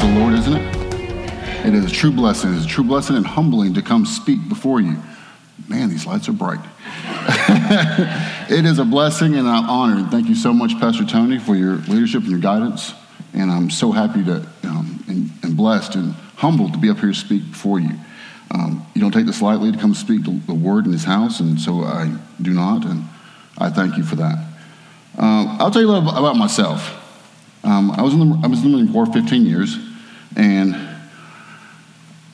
the Lord, isn't it? It is a true blessing. It is a true blessing and humbling to come speak before you. Man, these lights are bright. it is a blessing and I'm honored. Thank you so much, Pastor Tony, for your leadership and your guidance. And I'm so happy to um, and, and, blessed and humbled to be up here to speak before you. Um, you don't take this lightly to come speak the word in this house, and so I do not, and I thank you for that. Um, I'll tell you a little about myself. Um, I, was in the, I was in the Marine Corps 15 years, and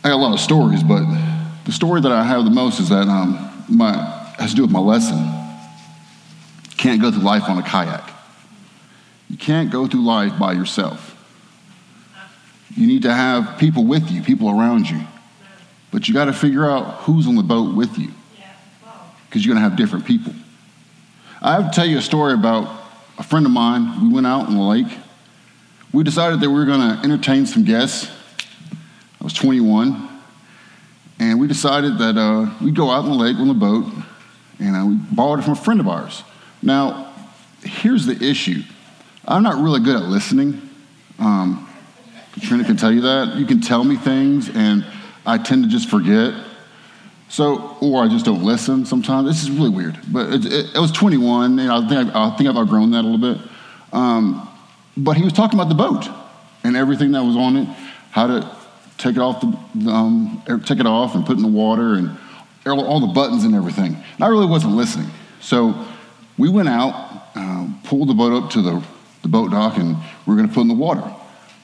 I got a lot of stories, but the story that I have the most is that um, my, has to do with my lesson. Can't go through life on a kayak. You can't go through life by yourself. You need to have people with you, people around you. But you got to figure out who's on the boat with you because you're going to have different people. I have to tell you a story about a friend of mine. We went out on the lake we decided that we were going to entertain some guests. I was 21. And we decided that uh, we'd go out on the lake on the boat, and uh, we borrowed it from a friend of ours. Now, here's the issue I'm not really good at listening. Um, Katrina can tell you that. You can tell me things, and I tend to just forget. So, or I just don't listen sometimes. This is really weird. But it, it, was 21, and I think, I, I think I've outgrown that a little bit. Um, but he was talking about the boat and everything that was on it, how to take it off, the, um, er, take it off and put in the water, and all the buttons and everything. And I really wasn't listening. So we went out, uh, pulled the boat up to the, the boat dock, and we are going to put in the water.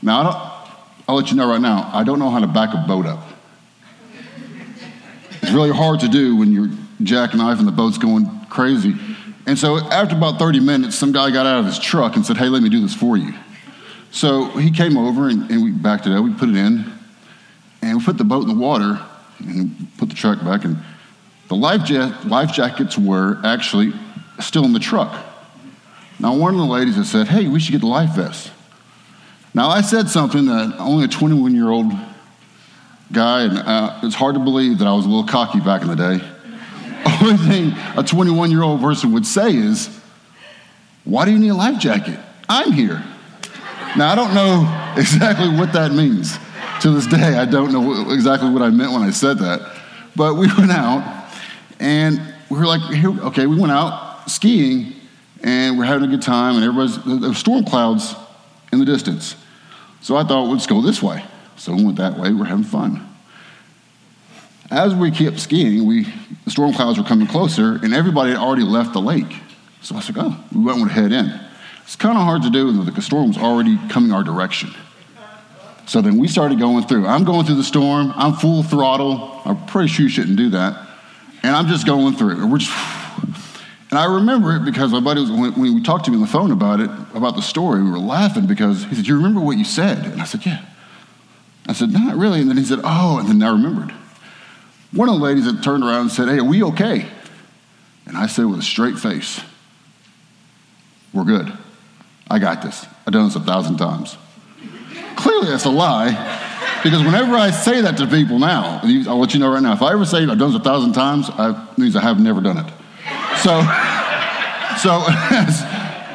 Now, I will let you know right now, I don't know how to back a boat up. It's really hard to do when you're jackknife and the boat's going crazy. And so after about 30 minutes, some guy got out of his truck and said, Hey, let me do this for you. So he came over and, and we backed it up, we put it in, and we put the boat in the water and put the truck back. And the life, ja- life jackets were actually still in the truck. Now, one of the ladies had said, Hey, we should get the life vest. Now, I said something that only a 21 year old guy, and uh, it's hard to believe that I was a little cocky back in the day only thing a 21 year old person would say is, Why do you need a life jacket? I'm here. Now, I don't know exactly what that means. To this day, I don't know exactly what I meant when I said that. But we went out and we were like, okay, we went out skiing and we're having a good time, and everybody's, there were storm clouds in the distance. So I thought, let's go this way. So we went that way, we're having fun. As we kept skiing, we, the storm clouds were coming closer, and everybody had already left the lake. So I said, oh, we went to head in. It's kind of hard to do when the storm was already coming our direction. So then we started going through. I'm going through the storm. I'm full throttle. I'm pretty sure you shouldn't do that. And I'm just going through. And we're just, and I remember it because my buddy was, when, when we talked to me on the phone about it, about the story, we were laughing because he said, you remember what you said? And I said, yeah. I said, not really. And then he said, oh, and then I remembered. One of the ladies had turned around and said, Hey, are we okay? And I said with a straight face, We're good. I got this. I've done this a thousand times. Clearly, that's a lie, because whenever I say that to people now, I'll let you know right now, if I ever say I've done this a thousand times, it means I have never done it. So, so as,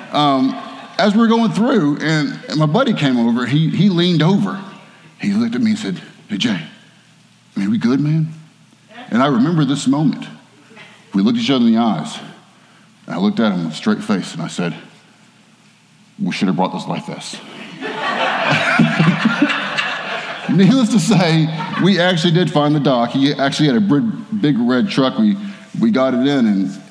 um, as we are going through, and, and my buddy came over, he, he leaned over. He looked at me and said, Hey, Jay, I are we good, man? And I remember this moment. We looked each other in the eyes. And I looked at him with a straight face and I said, We should have brought this life vest. Needless to say, we actually did find the dock. He actually had a big red truck. We, we got it in, and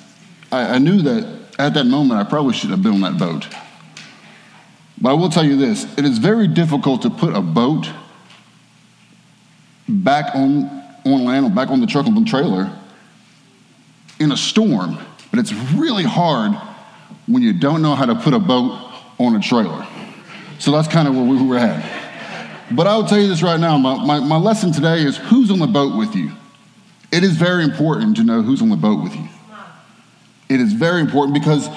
I, I knew that at that moment I probably should have been on that boat. But I will tell you this it is very difficult to put a boat back on on land back on the truck on the trailer in a storm, but it's really hard when you don't know how to put a boat on a trailer. So that's kind of where we were at. But I will tell you this right now my, my, my, lesson today is who's on the boat with you? It is very important to know who's on the boat with you. It is very important because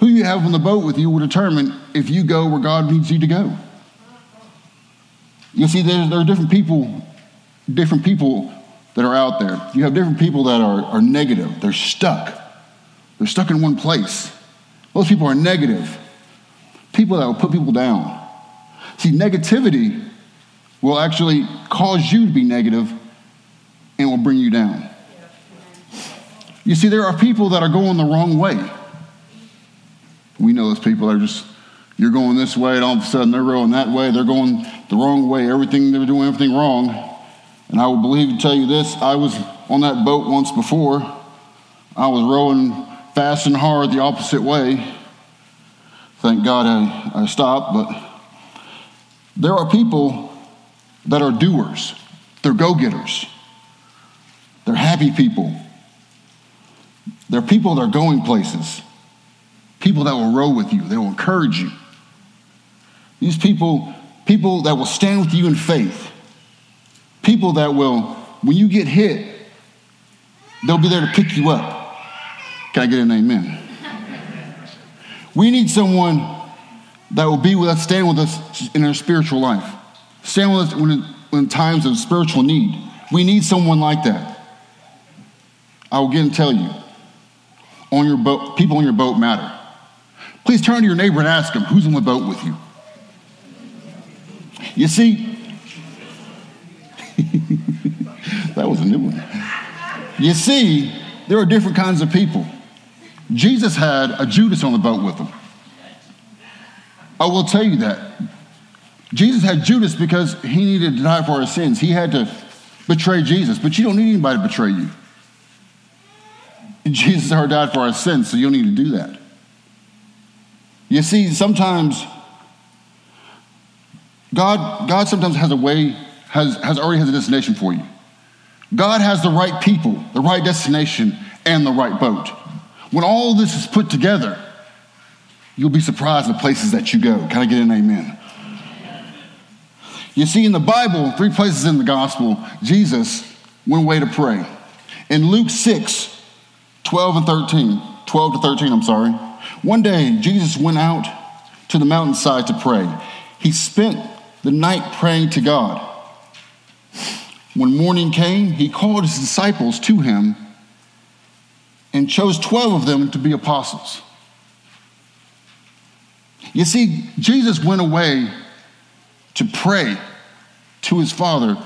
who you have on the boat with you will determine if you go where God needs you to go. You see, there, there are different people different people that are out there. You have different people that are, are negative. They're stuck. They're stuck in one place. Those people are negative. People that will put people down. See, negativity will actually cause you to be negative and will bring you down. You see, there are people that are going the wrong way. We know those people are just, you're going this way, and all of a sudden they're going that way. They're going the wrong way. Everything, they're doing everything wrong. And I will believe to tell you this I was on that boat once before. I was rowing fast and hard the opposite way. Thank God I, I stopped, but there are people that are doers, they're go getters, they're happy people. They're people that are going places, people that will row with you, they will encourage you. These people, people that will stand with you in faith, people that will, when you get hit, they'll be there to pick you up. Can I get an amen? We need someone that will be with us, stand with us in our spiritual life, stand with us when, in times of spiritual need. We need someone like that. I will again tell you, on your boat, people on your boat matter. Please turn to your neighbor and ask him, who's on the boat with you? You see, that was a new one. You see, there are different kinds of people. Jesus had a Judas on the boat with him. I will tell you that. Jesus had Judas because he needed to die for our sins. He had to betray Jesus, but you don't need anybody to betray you. Jesus already died for our sins, so you don't need to do that. You see, sometimes God, God sometimes has a way, has, has already has a destination for you. God has the right people, the right destination, and the right boat. When all this is put together, you'll be surprised the places that you go. Can I get an amen? You see, in the Bible, three places in the gospel, Jesus went away to pray. In Luke 6, 12 and 13, 12 to 13, I'm sorry. One day, Jesus went out to the mountainside to pray. He spent the night praying to God. When morning came, he called his disciples to him and chose 12 of them to be apostles. You see, Jesus went away to pray to his Father,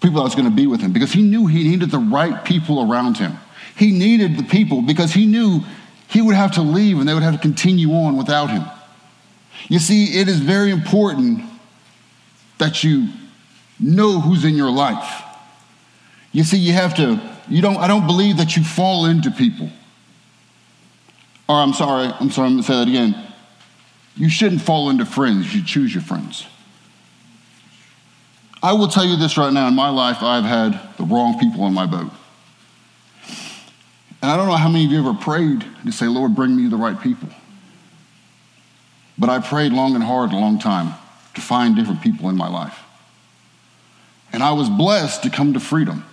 people that was going to be with him, because he knew he needed the right people around him. He needed the people because he knew he would have to leave and they would have to continue on without him. You see, it is very important that you know who's in your life. You see, you have to, you don't, I don't believe that you fall into people. Or I'm sorry, I'm sorry, I'm gonna say that again. You shouldn't fall into friends, you choose your friends. I will tell you this right now in my life, I've had the wrong people on my boat. And I don't know how many of you ever prayed to say, Lord, bring me the right people. But I prayed long and hard a long time to find different people in my life. And I was blessed to come to freedom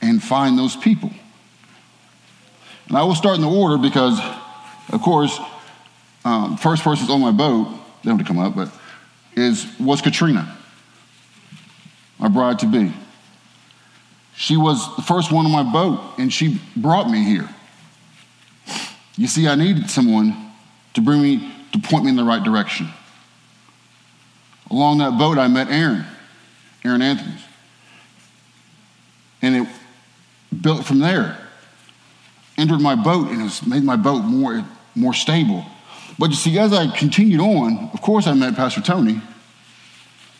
and find those people. And I will start in the order because, of course, um, first person's on my boat, they don't have to come up, but is was Katrina, my bride to be. She was the first one on my boat, and she brought me here. You see, I needed someone to bring me, to point me in the right direction. Along that boat, I met Aaron, Aaron Anthony. And it built from there. Entered my boat, and it made my boat more, more stable. But you see, as I continued on, of course, I met Pastor Tony.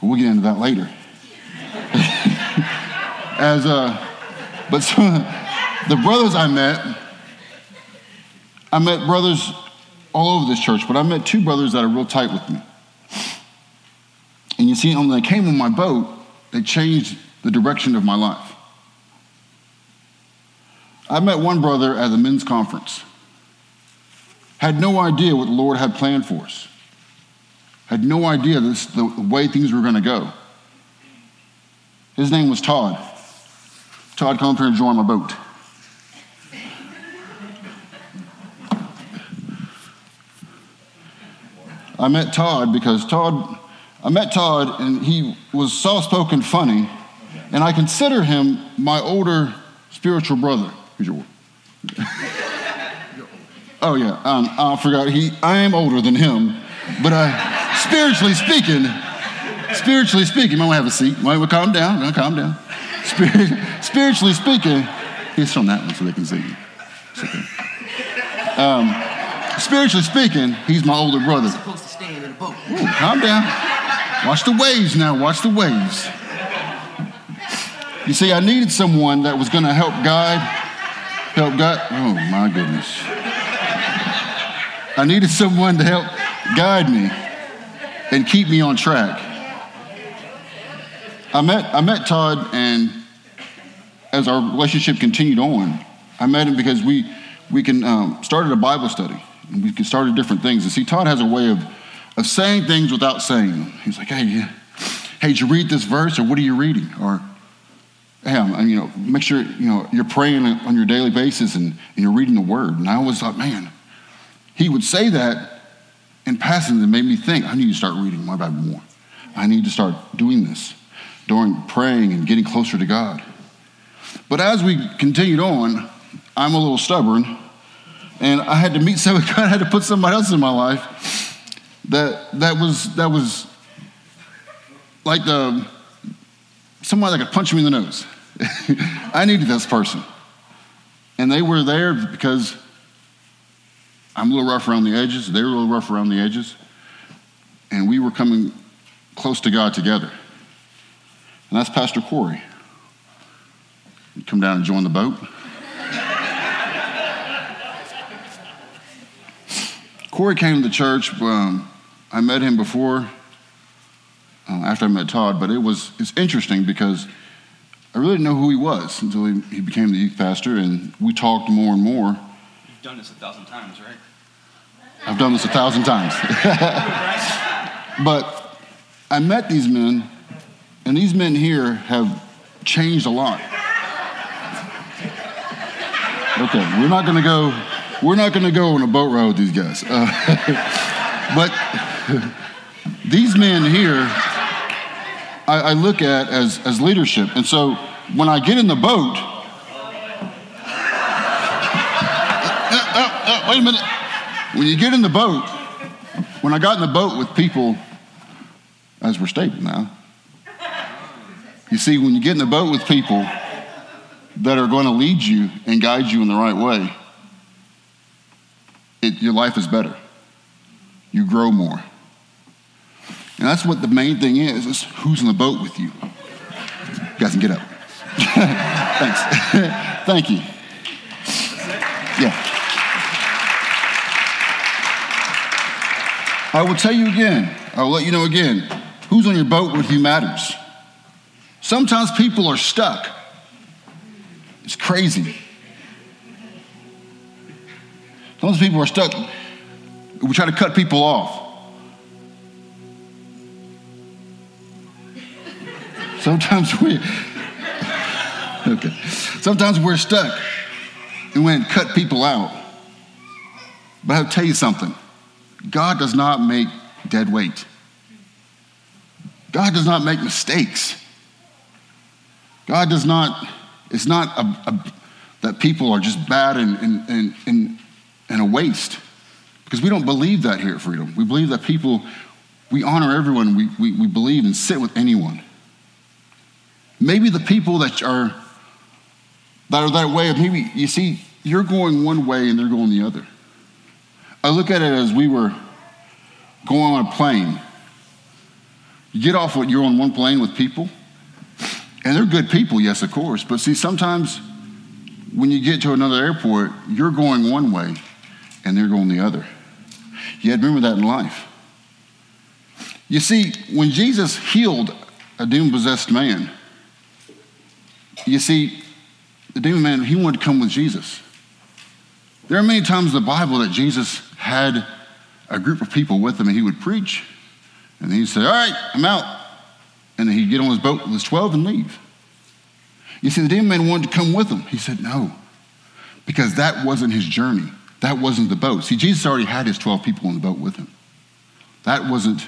But we'll get into that later as uh, but the brothers I met, I met brothers all over this church, but I met two brothers that are real tight with me. And you see, when they came on my boat, they changed the direction of my life. I met one brother at the men's conference. Had no idea what the Lord had planned for us. Had no idea this the way things were going to go. His name was Todd. Todd, come up here and join my boat. I met Todd because Todd, I met Todd and he was soft spoken funny, and I consider him my older spiritual brother. Who's your Oh, yeah, um, I forgot. He, I am older than him, but uh, spiritually speaking, spiritually speaking, might want to have a seat. Might we calm down. Calm down. Spirit, spiritually speaking, he's from that one so they can see you. Okay. Um, spiritually speaking, he's my older brother. supposed to stand in a boat. Ooh, calm down. Watch the waves now. Watch the waves. You see, I needed someone that was going to help guide, help guide. Oh my goodness. I needed someone to help guide me and keep me on track. I met, I met Todd, and as our relationship continued on, I met him because we, we can, um, started a Bible study, and we started different things. And see, Todd has a way of, of saying things without saying them. He's like, hey, hey, did you read this verse, or what are you reading? Or, hey, I'm, you know, make sure, you know, you're praying on your daily basis and, and you're reading the Word. And I always thought, man, he would say that in passing that made me think, I need to start reading my Bible more. I need to start doing this during praying and getting closer to God. But as we continued on, I'm a little stubborn, and I had to meet somebody, I had to put somebody else in my life that that was that was like the somebody that could punch me in the nose. I needed this person. And they were there because I'm a little rough around the edges. They were a little rough around the edges. And we were coming close to God together. And that's Pastor Corey. He'd come down and join the boat. Corey came to the church. Um, I met him before, uh, after I met Todd, but it was it's interesting because I really didn't know who he was until he, he became the youth pastor, and we talked more and more. You've done this a thousand times, right? I've done this a thousand times. but I met these men, and these men here have changed a lot. Okay, we're not going to go. We're not going to go on a boat ride with these guys. Uh, but these men here, I, I look at as as leadership, and so when I get in the boat, uh, uh, uh, wait a minute. When you get in the boat, when I got in the boat with people, as we're stable now, you see, when you get in the boat with people that are going to lead you and guide you in the right way, it, your life is better. You grow more. And that's what the main thing is, is who's in the boat with you. You guys can get up. Thanks. Thank you. Yeah. I will tell you again, I will let you know again, who's on your boat with you matters. Sometimes people are stuck. It's crazy. Sometimes people are stuck. We try to cut people off. Sometimes we, okay. Sometimes we're stuck and we cut people out. But I'll tell you something. God does not make dead weight. God does not make mistakes. God does not, it's not a, a, that people are just bad and, and, and, and, a waste. Because we don't believe that here at Freedom. We believe that people, we honor everyone, we, we, we believe and sit with anyone. Maybe the people that are that are that way of maybe you see you're going one way and they're going the other. I look at it as we were going on a plane. You get off what you're on one plane with people, and they're good people, yes, of course. But see, sometimes when you get to another airport, you're going one way and they're going the other. You had to remember that in life. You see, when Jesus healed a demon possessed man, you see, the demon man, he wanted to come with Jesus. There are many times in the Bible that Jesus had a group of people with him and he would preach. And he'd say, All right, I'm out. And he'd get on his boat with his 12 and leave. You see, the demon man wanted to come with him. He said, No, because that wasn't his journey. That wasn't the boat. See, Jesus already had his 12 people on the boat with him. That wasn't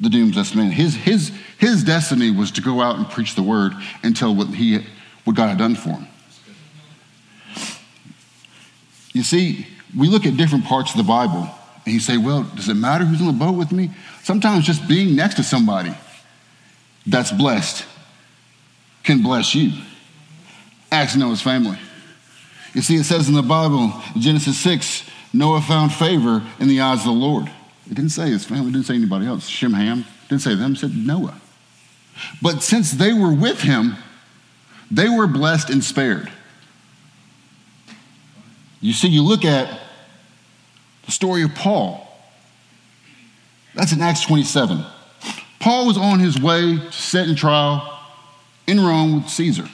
the doomed man. His, his, his destiny was to go out and preach the word and tell what, he, what God had done for him. You see, we look at different parts of the Bible and you say, well, does it matter who's on the boat with me? Sometimes just being next to somebody that's blessed can bless you. Ask Noah's family. You see, it says in the Bible, Genesis 6, Noah found favor in the eyes of the Lord. It didn't say his family, didn't say anybody else. Shem, Ham, didn't say them, said Noah. But since they were with him, they were blessed and spared. You see, you look at the story of Paul. That's in Acts 27. Paul was on his way to set in trial in Rome with Caesar.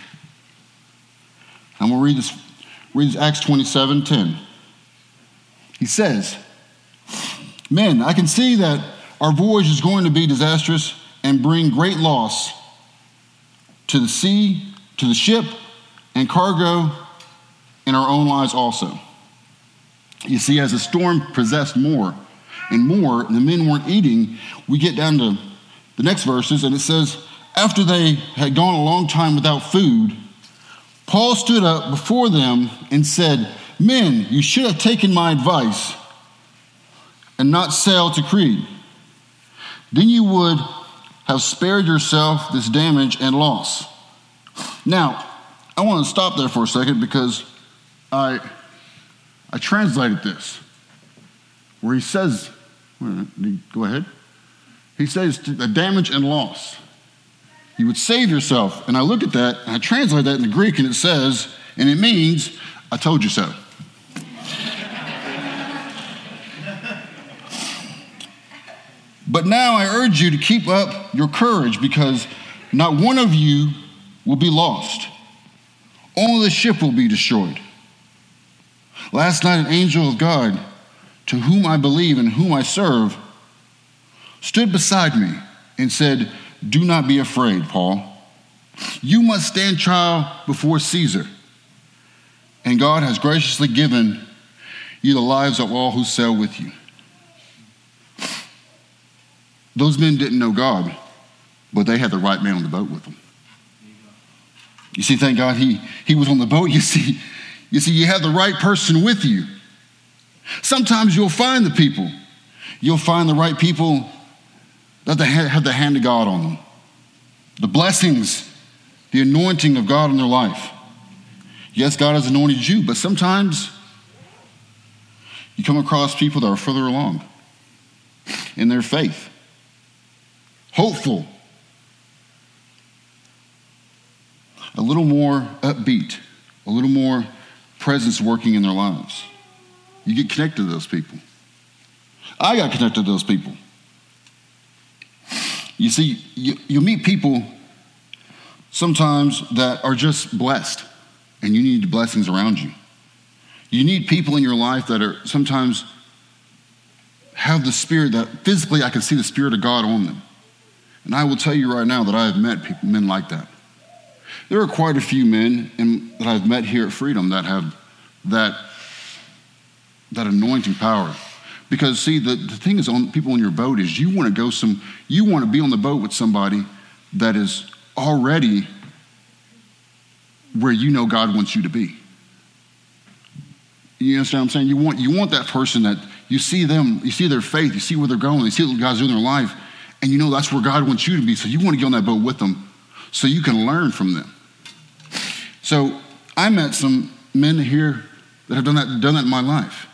I'm going to read this, read this Acts 27 10. He says, Men, I can see that our voyage is going to be disastrous and bring great loss to the sea, to the ship, and cargo, and our own lives also. You see, as the storm possessed more and more, and the men weren't eating, we get down to the next verses, and it says, After they had gone a long time without food, Paul stood up before them and said, Men, you should have taken my advice and not sell to Crete. Then you would have spared yourself this damage and loss. Now, I want to stop there for a second because I, I translated this where he says, go ahead. He says the damage and loss. You would save yourself. And I look at that and I translate that in the Greek and it says, and it means, I told you so. But now I urge you to keep up your courage because not one of you will be lost. Only the ship will be destroyed. Last night, an angel of God, to whom I believe and whom I serve, stood beside me and said, Do not be afraid, Paul. You must stand trial before Caesar. And God has graciously given you the lives of all who sail with you. Those men didn't know God, but they had the right man on the boat with them. You see, thank God he, he was on the boat. You see, you see, you have the right person with you. Sometimes you'll find the people. You'll find the right people that have the hand of God on them. The blessings, the anointing of God in their life. Yes, God has anointed you, but sometimes you come across people that are further along in their faith, hopeful, a little more upbeat, a little more presence working in their lives. You get connected to those people. I got connected to those people. You see, you, you meet people sometimes that are just blessed, and you need blessings around you. You need people in your life that are sometimes have the spirit that physically I can see the spirit of God on them. And I will tell you right now that I have met people, men like that. There are quite a few men in, that I've met here at Freedom that have that, that anointing power. Because see, the, the thing is on people on your boat is you want to go some, you want to be on the boat with somebody that is already where you know God wants you to be. You understand what I'm saying? You want, you want that person that you see them, you see their faith, you see where they're going, you see what God's doing in their life, and you know that's where God wants you to be. So you want to get on that boat with them so you can learn from them. So I met some men here that have done that, done that in my life.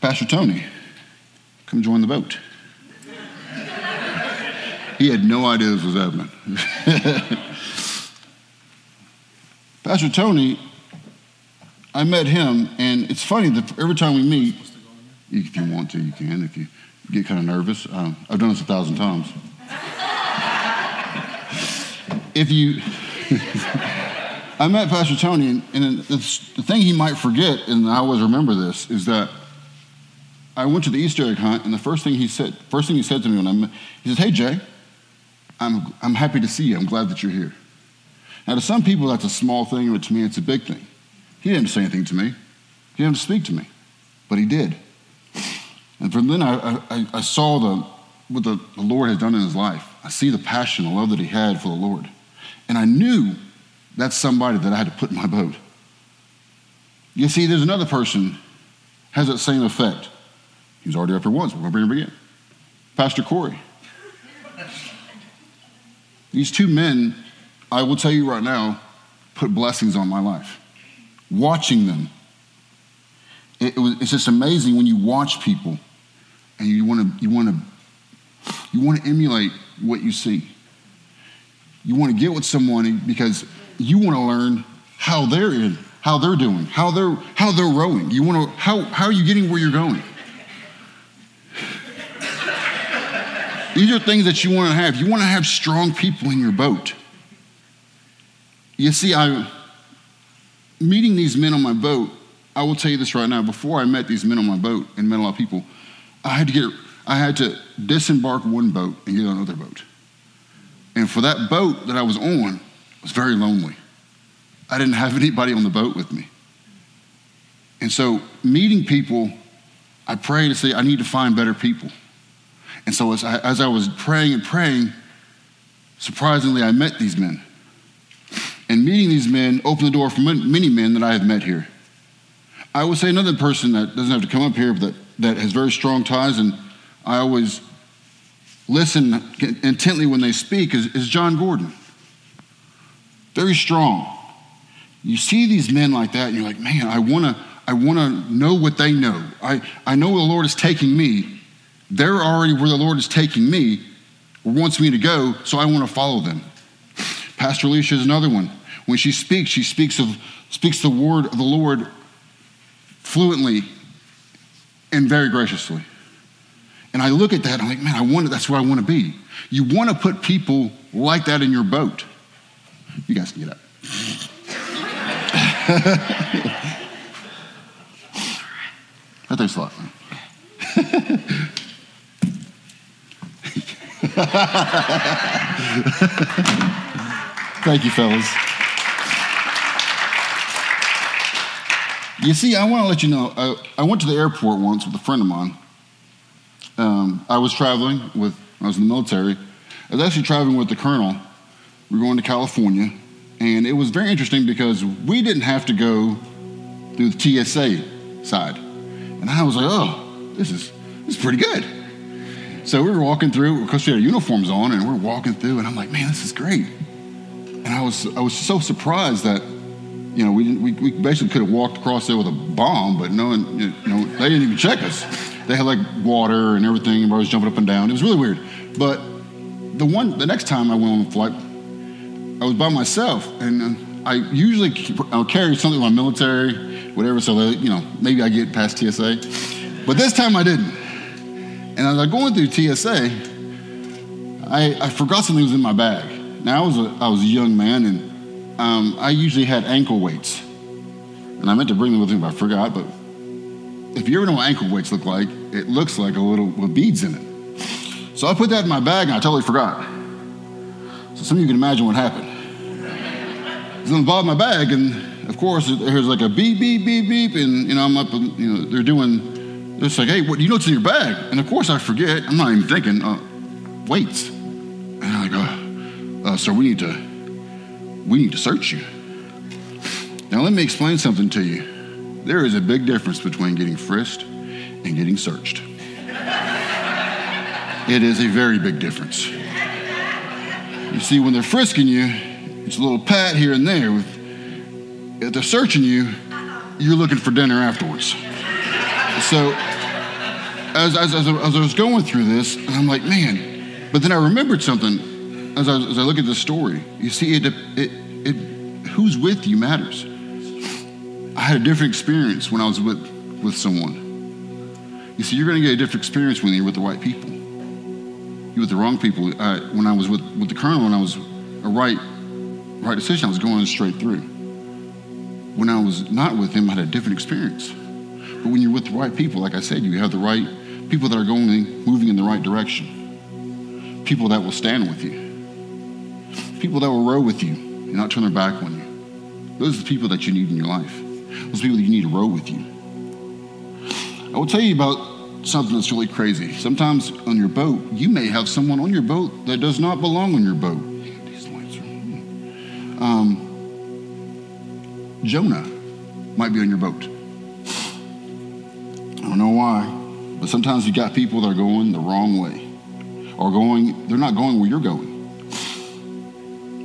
Pastor Tony, come join the boat. he had no idea this was happening. Pastor Tony, I met him, and it's funny that every time we meet, if you want to, you can. If you get kind of nervous, um, I've done this a thousand times. if you I met Pastor Tony, and, and the thing he might forget, and I always remember this, is that I went to the Easter egg hunt, and the first thing he said, first thing he said to me when I met, he said, "Hey Jay, I'm I'm happy to see you. I'm glad that you're here." Now, to some people, that's a small thing, but to me, it's a big thing. He didn't say anything to me. He didn't speak to me, but he did. And from then, I, I, I saw the, what the, the Lord had done in his life. I see the passion, the love that he had for the Lord. And I knew that's somebody that I had to put in my boat. You see, there's another person has that same effect. He's already up here once. We're going to bring him again. Pastor Corey. These two men, I will tell you right now, put blessings on my life. Watching them, it, it was, it's just amazing when you watch people and you want to you want to you want to emulate what you see. You want to get with someone because you want to learn how they're in, how they're doing, how they're how they're rowing. You want to how how are you getting where you're going? These are things that you want to have. You want to have strong people in your boat. You see, I meeting these men on my boat, I will tell you this right now. Before I met these men on my boat and met a lot of people, I had to get I had to disembark one boat and get on another boat. And for that boat that I was on, it was very lonely. I didn't have anybody on the boat with me. And so meeting people, I pray to say, I need to find better people. And so as I, as I was praying and praying, surprisingly, I met these men. And meeting these men opened the door for many men that I have met here. I would say another person that doesn't have to come up here, but that, has very strong ties, and I always listen intently when they speak, is, is John Gordon. Very strong. You see these men like that, and you're like, man, I want to I wanna know what they know. I, I know the Lord is taking me, they're already where the Lord is taking me or wants me to go, so I want to follow them. Pastor Alicia is another one. When she speaks, she speaks of speaks the word of the Lord fluently and very graciously. And I look at that, I'm like, man, I want that's where I want to be. You want to put people like that in your boat. You guys can get up. that takes a lot. Thank you, fellas. You see, I want to let you know, I, I, went to the airport once with a friend of mine. Um, I was traveling with, I was in the military. I was actually traveling with the colonel. We were going to California. And it was very interesting because we didn't have to go through the TSA side. And I was like, oh, this is, this is pretty good. So we were walking through, because we had uniforms on, and we are walking through, and I'm like, man, this is great. And I was, I was so surprised that, you know, we, we, we basically could have walked across there with a bomb, but no one, you know, they didn't even check us. They had like water and everything, and I was jumping up and down. It was really weird. But the one, the next time I went on a flight, I was by myself, and uh, I usually I'll carry something like military, whatever, so that, you know, maybe I get past TSA. But this time I didn't. And as I was going through TSA, I, I forgot something was in my bag. Now, I was a, I was a young man, and um, I usually had ankle weights. And I meant to bring them with me, but I forgot. But if you ever know what ankle weights look like, it looks like a little with beads in it. So I put that in my bag, and I totally forgot. So some of you can imagine what happened. It's on the bottom of my bag, and of course, there's like a beep, beep, beep, beep, and you know I'm up, and, you know they're doing it's like, hey, what, do you know what's in your bag? And of course I forget. I'm not even thinking, uh, weights. And I'm like, uh, uh, so we need to, we need to search you. Now let me explain something to you. There is a big difference between getting frisked and getting searched. it is a very big difference. You see, when they're frisking you, it's a little pat here and there. If they're searching you, you're looking for dinner afterwards. So as, as, as, I was going through this, I'm like, man, but then I remembered something as I, as I look at this story. You see, it, it, it, who's with you matters. I had a different experience when I was with, with someone. You see, you're going to get a different experience when you're with the right people. You're with the wrong people. I, when I was with, with the colonel, when I was a right, right decision, I was going straight through. When I was not with him, I had a different experience. But when you're with the right people, like I said, you have the right people that are going, moving in the right direction. People that will stand with you. People that will row with you and not turn their back on you. Those are the people that you need in your life. Those people that you need to row with you. I will tell you about something that's really crazy. Sometimes on your boat, you may have someone on your boat that does not belong on your boat. Um, Jonah might be on your boat. I don't know why, but sometimes you got people that are going the wrong way or going, they're not going where you're going.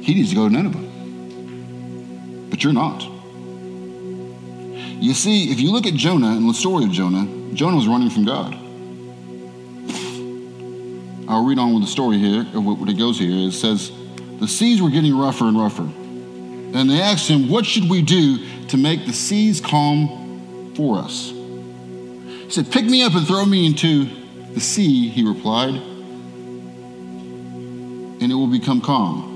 He needs to go to Nineveh. But you're not. You see, if you look at Jonah and the story of Jonah, Jonah was running from God. I'll read on with the story here, what it goes here. It says, The seas were getting rougher and rougher. And they asked him, What should we do to make the seas calm for us? He said, Pick me up and throw me into the sea, he replied, and it will become calm.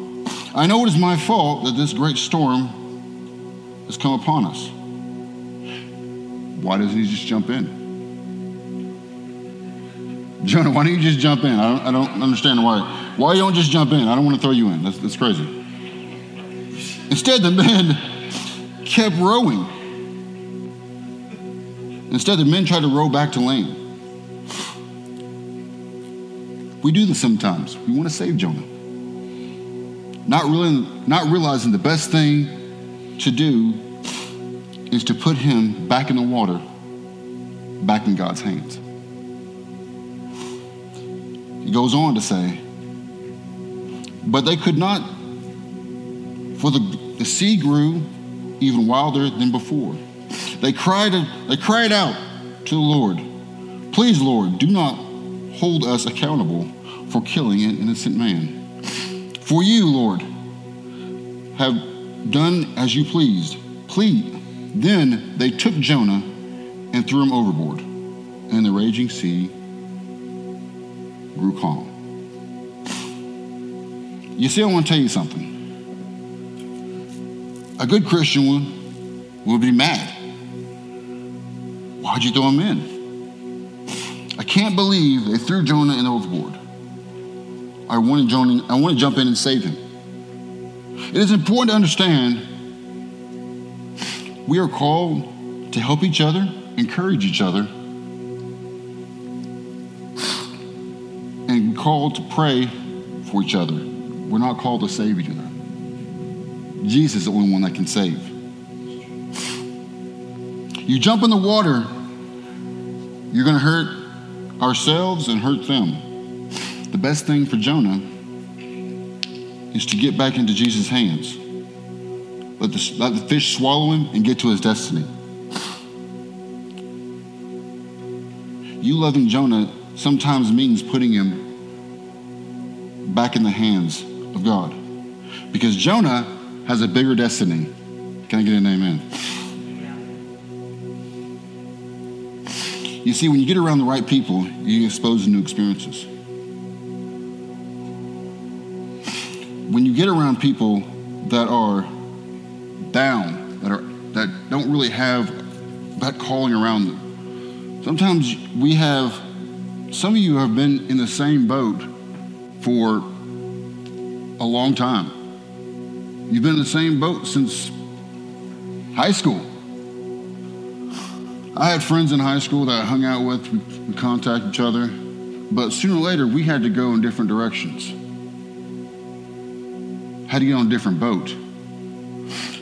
I know it is my fault that this great storm has come upon us. Why doesn't he just jump in? Jonah, why don't you just jump in? I don't, I don't understand why. Why you don't you just jump in? I don't want to throw you in. That's, that's crazy. Instead, the men kept rowing. Instead, the men tried to row back to land. We do this sometimes. We want to save Jonah. Not, really, not realizing the best thing to do is to put him back in the water, back in God's hands. He goes on to say, but they could not, for the, the sea grew even wilder than before. They cried, they cried out to the Lord, Please, Lord, do not hold us accountable for killing an innocent man. For you, Lord, have done as you pleased. Please. Then they took Jonah and threw him overboard, and the raging sea grew calm. You see, I want to tell you something. A good Christian would, would be mad. Why'd you throw him in? I can't believe they threw Jonah in overboard. I wanted Jonah, I want to jump in and save him. It is important to understand we are called to help each other, encourage each other, and called to pray for each other. We're not called to save each other. Jesus is the only one that can save. You jump in the water, you're going to hurt ourselves and hurt them. The best thing for Jonah is to get back into Jesus' hands. Let the, let the fish swallow him and get to his destiny. You loving Jonah sometimes means putting him back in the hands of God. Because Jonah has a bigger destiny. Can I get an amen? You see, when you get around the right people, you expose new experiences. When you get around people that are down, that are that don't really have that calling around them, sometimes we have. Some of you have been in the same boat for a long time. You've been in the same boat since high school. I had friends in high school that I hung out with, we, contacted each other, but sooner or later we had to go in different directions. Had you get on a different boat.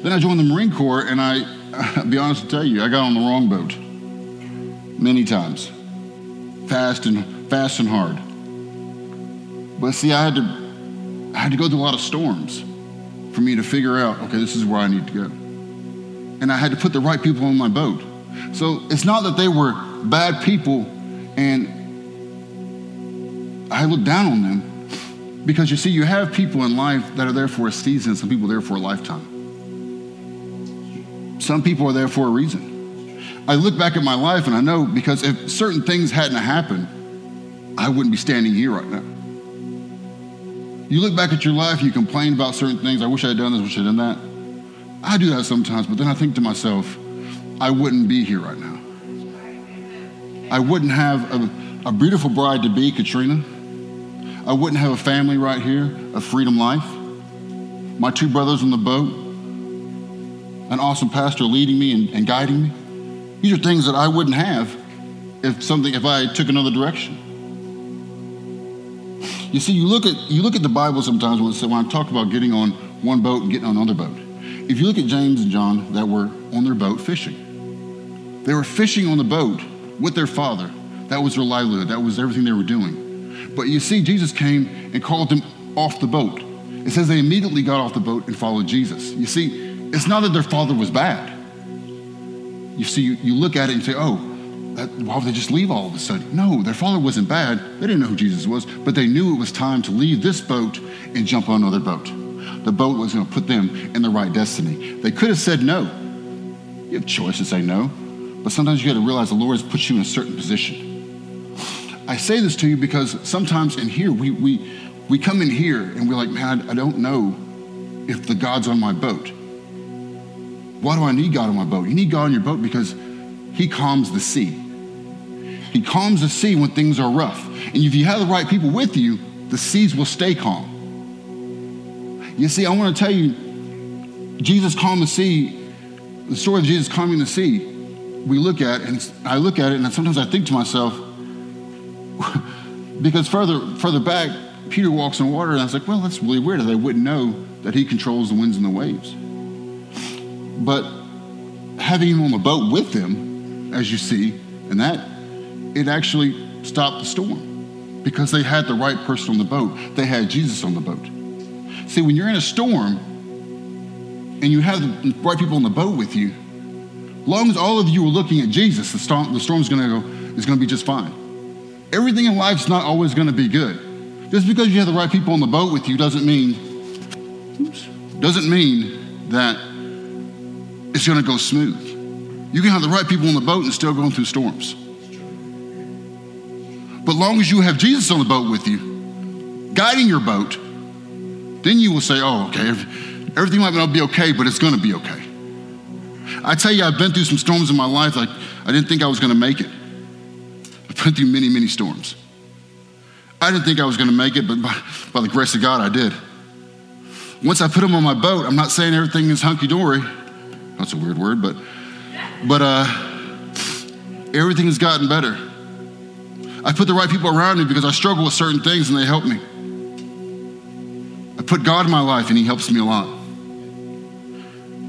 Then I joined the Marine Corps, and I, I'll be honest to tell you, I got on the wrong boat many times, fast and fast and hard. But see, I had to, I had to go through a lot of storms for me to figure out, okay, this is where I need to go. And I had to put the right people on my boat. So it's not that they were bad people and I looked down on them because you see, you have people in life that are there for a season, some people there for a lifetime. Some people are there for a reason. I look back at my life and I know because if certain things hadn't happened, I wouldn't be standing here right now. You look back at your life, you complain about certain things. I wish I had done this, wish I had done that. I do that sometimes, but then I think to myself, I wouldn't be here right now. I wouldn't have a, a beautiful bride to be, Katrina. I wouldn't have a family right here, a freedom life. My two brothers on the boat, an awesome pastor leading me and, and guiding me. These are things that I wouldn't have if something if I took another direction. You see, you look at you look at the Bible sometimes when, when I talk about getting on one boat and getting on another boat. If you look at James and John that were on their boat fishing, they were fishing on the boat with their father. That was their livelihood. That was everything they were doing. But you see, Jesus came and called them off the boat It says they immediately got off the boat and followed Jesus. You see, it's not that their father was bad. You see, you, you look at it and say, oh, that, why would they just leave all of a sudden? No, their father wasn't bad. They didn't know who Jesus was, but they knew it was time to leave this boat and jump on another boat. The boat was going to put them in the right destiny. They could have said no. You have choice to say no, but sometimes you got to realize the Lord has put you in a certain position. I say this to you because sometimes in here we we we come in here and we're like, man, I, don't know if the God's on my boat. Why do I need God on my boat? You need God on your boat because He calms the sea. He calms the sea when things are rough. And if you have the right people with you, the seas will stay calm. You see, I want to tell you, Jesus calmed the sea, the story of Jesus calming the sea, we look at, and I look at it, and sometimes I think to myself, because further, further back, Peter walks on water, and I was like, well, that's really weird I wouldn't know that he controls the winds and the waves. But having him on the boat with them, as you see, and that it actually stopped the storm because they had the right person on the boat. They had Jesus on the boat. See, when you're in a storm and you have the right people on the boat with you, long as all of you are looking at Jesus, the storm the going to go is going to be just fine. Everything in life's not always going to be good. Just because you have the right people on the boat with you doesn't mean oops, doesn't mean that it's going to go smooth. You can have the right people on the boat and still going through storms. But long as you have Jesus on the boat with you, guiding your boat, then you will say, oh, okay, everything might not be okay, but it's going to be okay. I tell you, I've been through some storms in my life like I didn't think I was going to make it. Through many, many storms. I didn't think I was going to make it, but by, by the grace of God, I did. Once I put them on my boat, I'm not saying everything is hunky dory. That's a weird word, but but uh, everything has gotten better. I put the right people around me because I struggle with certain things and they help me. I put God in my life and He helps me a lot.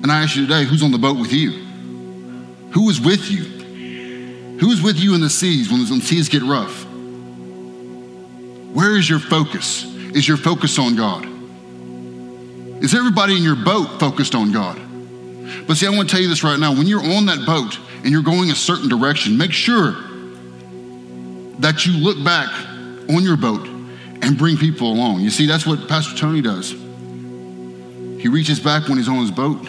And I ask you today who's on the boat with you? Who is with you? Who is with you in the seas when the seas get rough? Where is your focus? Is your focus on God? Is everybody in your boat focused on God? But see, I want to tell you this right now. When you're on that boat and you're going a certain direction, make sure that you look back on your boat and bring people along. You see, that's what Pastor Tony does. He reaches back when he's on his boat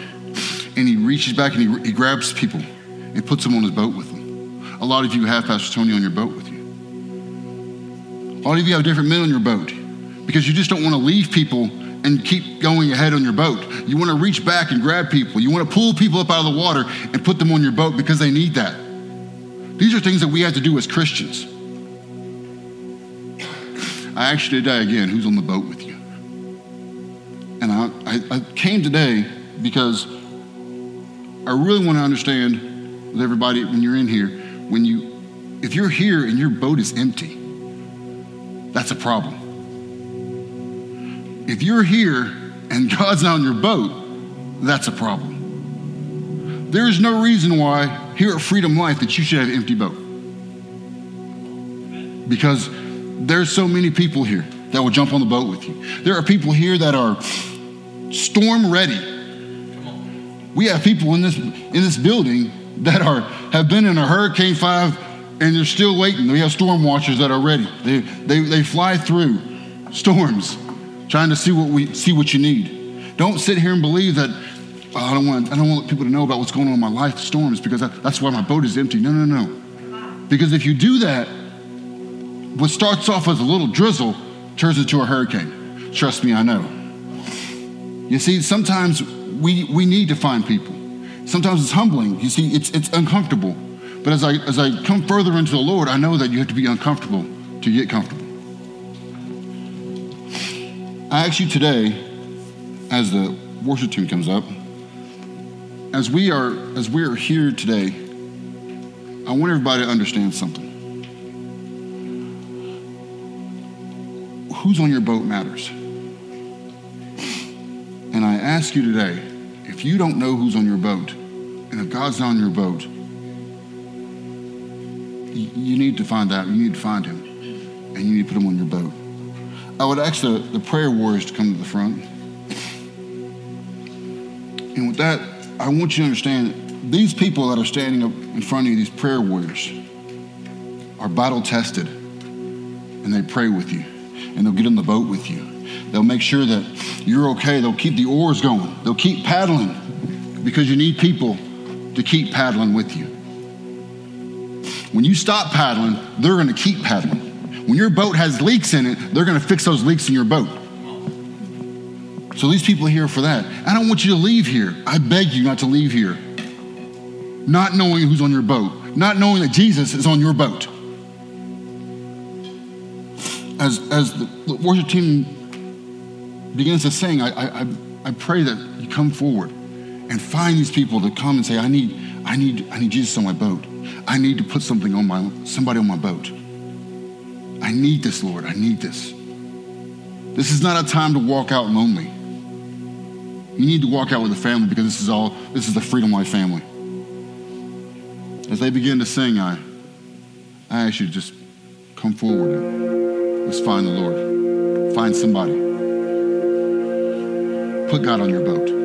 and he reaches back and he, he grabs people and puts them on his boat with him. A lot of you have Pastor Tony on your boat with you. A lot of you have different men on your boat because you just don't want to leave people and keep going ahead on your boat. You want to reach back and grab people. You want to pull people up out of the water and put them on your boat because they need that. These are things that we have to do as Christians. I asked you today again, who's on the boat with you? And I, I, I came today because I really want to understand with everybody when you're in here, when you, if you're here and your boat is empty, that's a problem. If you're here and God's not on your boat, that's a problem. There is no reason why here at Freedom Life that you should have an empty boat. Because there's so many people here that will jump on the boat with you. There are people here that are storm ready. We have people in this in this building that are have been in a hurricane five and they're still waiting. We have storm watchers that are ready. They they, they fly through storms, trying to see what we see what you need. Don't sit here and believe that oh, I don't want I don't want people to know about what's going on in my life storms because that, that's why my boat is empty. No, no, no. Because if you do that, what starts off as a little drizzle turns into a hurricane. Trust me, I know. You see, sometimes we, we need to find people. Sometimes it's humbling. You see, it's, it's uncomfortable. But as I, as I come further into the Lord, I know that you have to be uncomfortable to get comfortable. I ask you today, as the worship team comes up, as we are as we are here today, I want everybody to understand something. who's on your boat matters. And I ask you today if you don't know who's on your boat, and if God's on your boat, you need to find out. You need to find him, and you need to put him on your boat. I would ask the, the prayer warriors to come to the front. And with that, I want you to understand these people that are standing up in front of you, these prayer warriors, are battle tested. And they pray with you. And they'll get on the boat with you. They'll make sure that you're okay. They'll keep the oars going. They'll keep paddling because you need people to keep paddling with you. When you stop paddling, they're going to keep paddling. When your boat has leaks in it, they're going to fix those leaks in your boat. So these people are here for that. I don't want you to leave here. I beg you not to leave here. Not knowing who's on your boat, not knowing that Jesus is on your boat. As, as the worship team begins to sing, I, I, I pray that you come forward and find these people to come and say, I need, I need, I need Jesus on my boat. I need to put something on my somebody on my boat. I need this, Lord. I need this. This is not a time to walk out lonely. You need to walk out with a family because this is all, this is the Freedom Life family. As they begin to sing, I, I ask you to just come forward and let's find the Lord. Find somebody. Put God on your boat.